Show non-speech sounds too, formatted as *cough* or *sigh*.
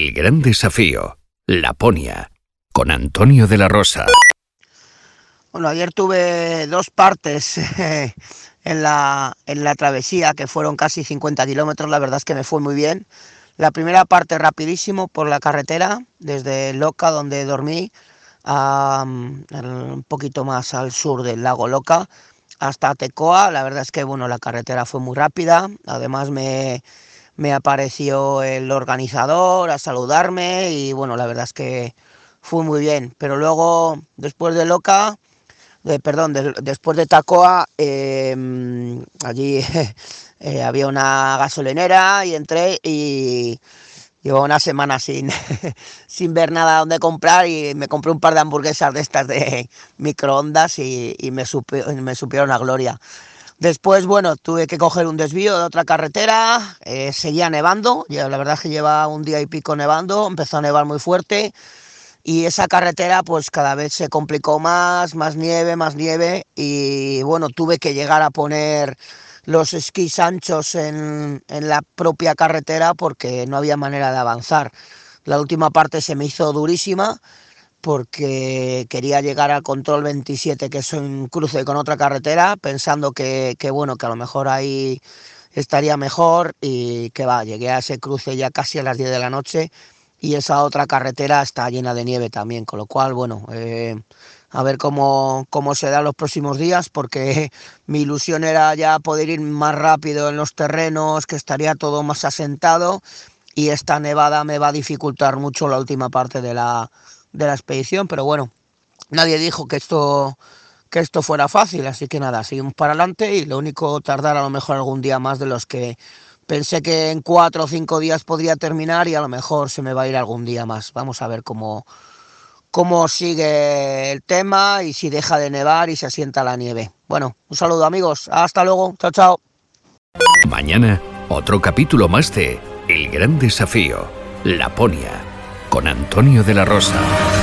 El gran desafío, Laponia, con Antonio de la Rosa. Bueno, ayer tuve dos partes *laughs* en la, en la travesía, que fueron casi 50 kilómetros, la verdad es que me fue muy bien. La primera parte rapidísimo por la carretera, desde Loca, donde dormí, a, un poquito más al sur del lago Loca, hasta Tecoa. La verdad es que bueno, la carretera fue muy rápida. Además me, me apareció el organizador a saludarme y bueno, la verdad es que fue muy bien. Pero luego, después de Loca, perdón, después de Tacoa, em, allí *laughs* eh, había una gasolinera y entré y llevo una semana sin, *laughs* sin ver nada donde comprar y me compré un par de hamburguesas de estas de microondas y, me, me supieron a gloria. Después, bueno, tuve que coger un desvío de otra carretera, eh, seguía nevando, la verdad es que lleva un día y pico nevando, empezó a nevar muy fuerte y esa carretera pues cada vez se complicó más, más nieve, más nieve y bueno, tuve que llegar a poner los esquís anchos en, en la propia carretera porque no había manera de avanzar. La última parte se me hizo durísima porque quería llegar al control 27, que es un cruce con otra carretera, pensando que, que, bueno, que a lo mejor ahí estaría mejor y que va, llegué a ese cruce ya casi a las 10 de la noche y esa otra carretera está llena de nieve también, con lo cual, bueno, eh, a ver cómo, cómo se da los próximos días, porque *laughs* mi ilusión era ya poder ir más rápido en los terrenos, que estaría todo más asentado, y esta nevada me va a dificultar mucho la última parte de la, de la expedición, pero bueno, nadie dijo que esto que esto fuera fácil, así que nada, seguimos para adelante y lo único tardar a lo mejor algún día más de los que Pensé que en cuatro o cinco días podría terminar y a lo mejor se me va a ir algún día más. Vamos a ver cómo, cómo sigue el tema y si deja de nevar y se asienta la nieve. Bueno, un saludo amigos. Hasta luego. Chao, chao. Mañana, otro capítulo más de El Gran Desafío, Laponia, con Antonio de la Rosa.